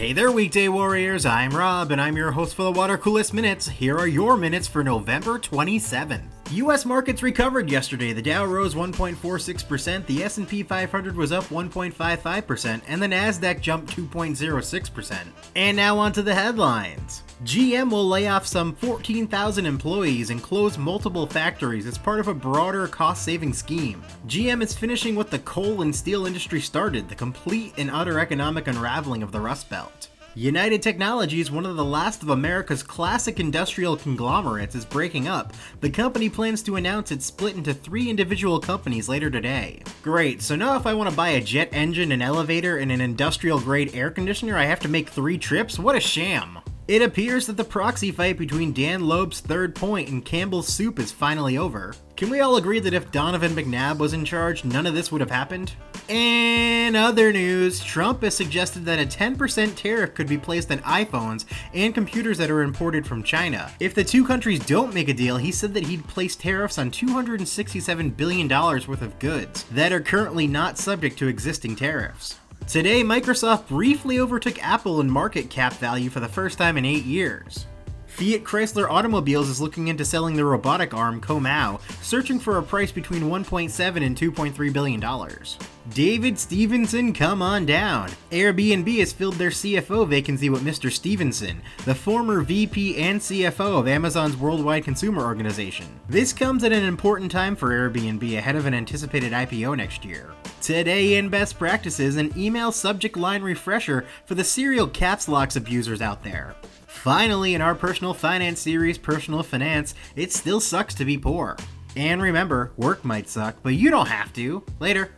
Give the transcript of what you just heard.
Hey there, weekday warriors. I'm Rob, and I'm your host for the Water Coolest Minutes. Here are your minutes for November 27th. U.S. markets recovered yesterday. The Dow rose 1.46%, the S&P 500 was up 1.55%, and the Nasdaq jumped 2.06%. And now on to the headlines. GM will lay off some 14,000 employees and close multiple factories as part of a broader cost-saving scheme. GM is finishing what the coal and steel industry started, the complete and utter economic unraveling of the Rust Belt. United Technologies, one of the last of America's classic industrial conglomerates, is breaking up. The company plans to announce its split into three individual companies later today. Great, so now if I want to buy a jet engine, an elevator, and an industrial grade air conditioner, I have to make three trips? What a sham! It appears that the proxy fight between Dan Loeb's third point and Campbell's soup is finally over. Can we all agree that if Donovan McNabb was in charge, none of this would have happened? In other news, Trump has suggested that a 10% tariff could be placed on iPhones and computers that are imported from China. If the two countries don't make a deal, he said that he'd place tariffs on $267 billion worth of goods that are currently not subject to existing tariffs. Today, Microsoft briefly overtook Apple in market cap value for the first time in eight years. Fiat Chrysler Automobiles is looking into selling the robotic arm Comau, searching for a price between 1.7 and 2.3 billion dollars. David Stephenson, come on down. Airbnb has filled their CFO vacancy with Mr. Stephenson, the former VP and CFO of Amazon's worldwide consumer organization. This comes at an important time for Airbnb ahead of an anticipated IPO next year. Today in best practices, an email subject line refresher for the serial caps locks abusers out there. Finally, in our personal finance series, Personal Finance, it still sucks to be poor. And remember, work might suck, but you don't have to. Later.